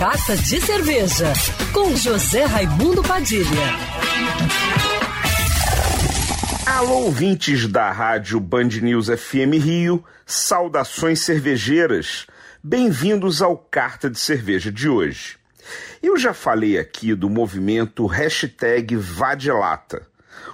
Carta de Cerveja, com José Raimundo Padilha. Alô, ouvintes da rádio Band News FM Rio, saudações cervejeiras. Bem-vindos ao Carta de Cerveja de hoje. Eu já falei aqui do movimento hashtag Vadilata,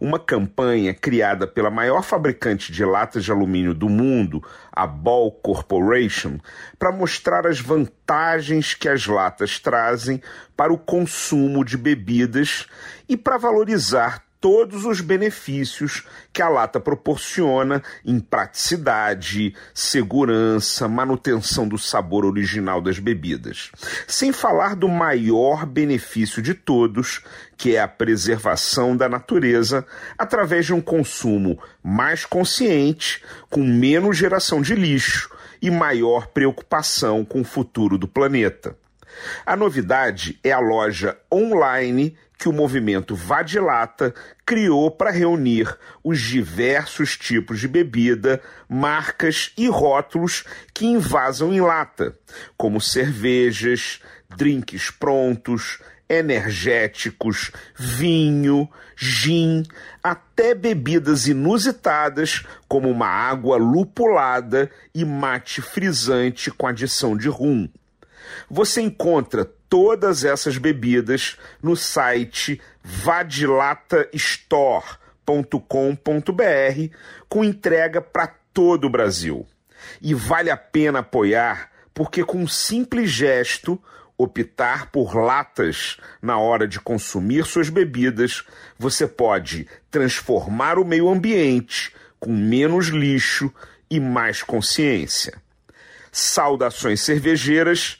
uma campanha criada pela maior fabricante de latas de alumínio do mundo, a Ball Corporation, para mostrar as vantagens que as latas trazem para o consumo de bebidas e para valorizar todos os benefícios que a lata proporciona em praticidade, segurança, manutenção do sabor original das bebidas. Sem falar do maior benefício de todos, que é a preservação da natureza através de um consumo mais consciente, com menos geração de lixo e maior preocupação com o futuro do planeta. A novidade é a loja online que o movimento Vadilata criou para reunir os diversos tipos de bebida, marcas e rótulos que invasam em lata, como cervejas, drinks prontos, energéticos, vinho, gin, até bebidas inusitadas como uma água lupulada e mate frisante com adição de rum. Você encontra todas essas bebidas no site vadilatastore.com.br com entrega para todo o Brasil. E vale a pena apoiar porque com um simples gesto optar por latas na hora de consumir suas bebidas, você pode transformar o meio ambiente com menos lixo e mais consciência. Saudações cervejeiras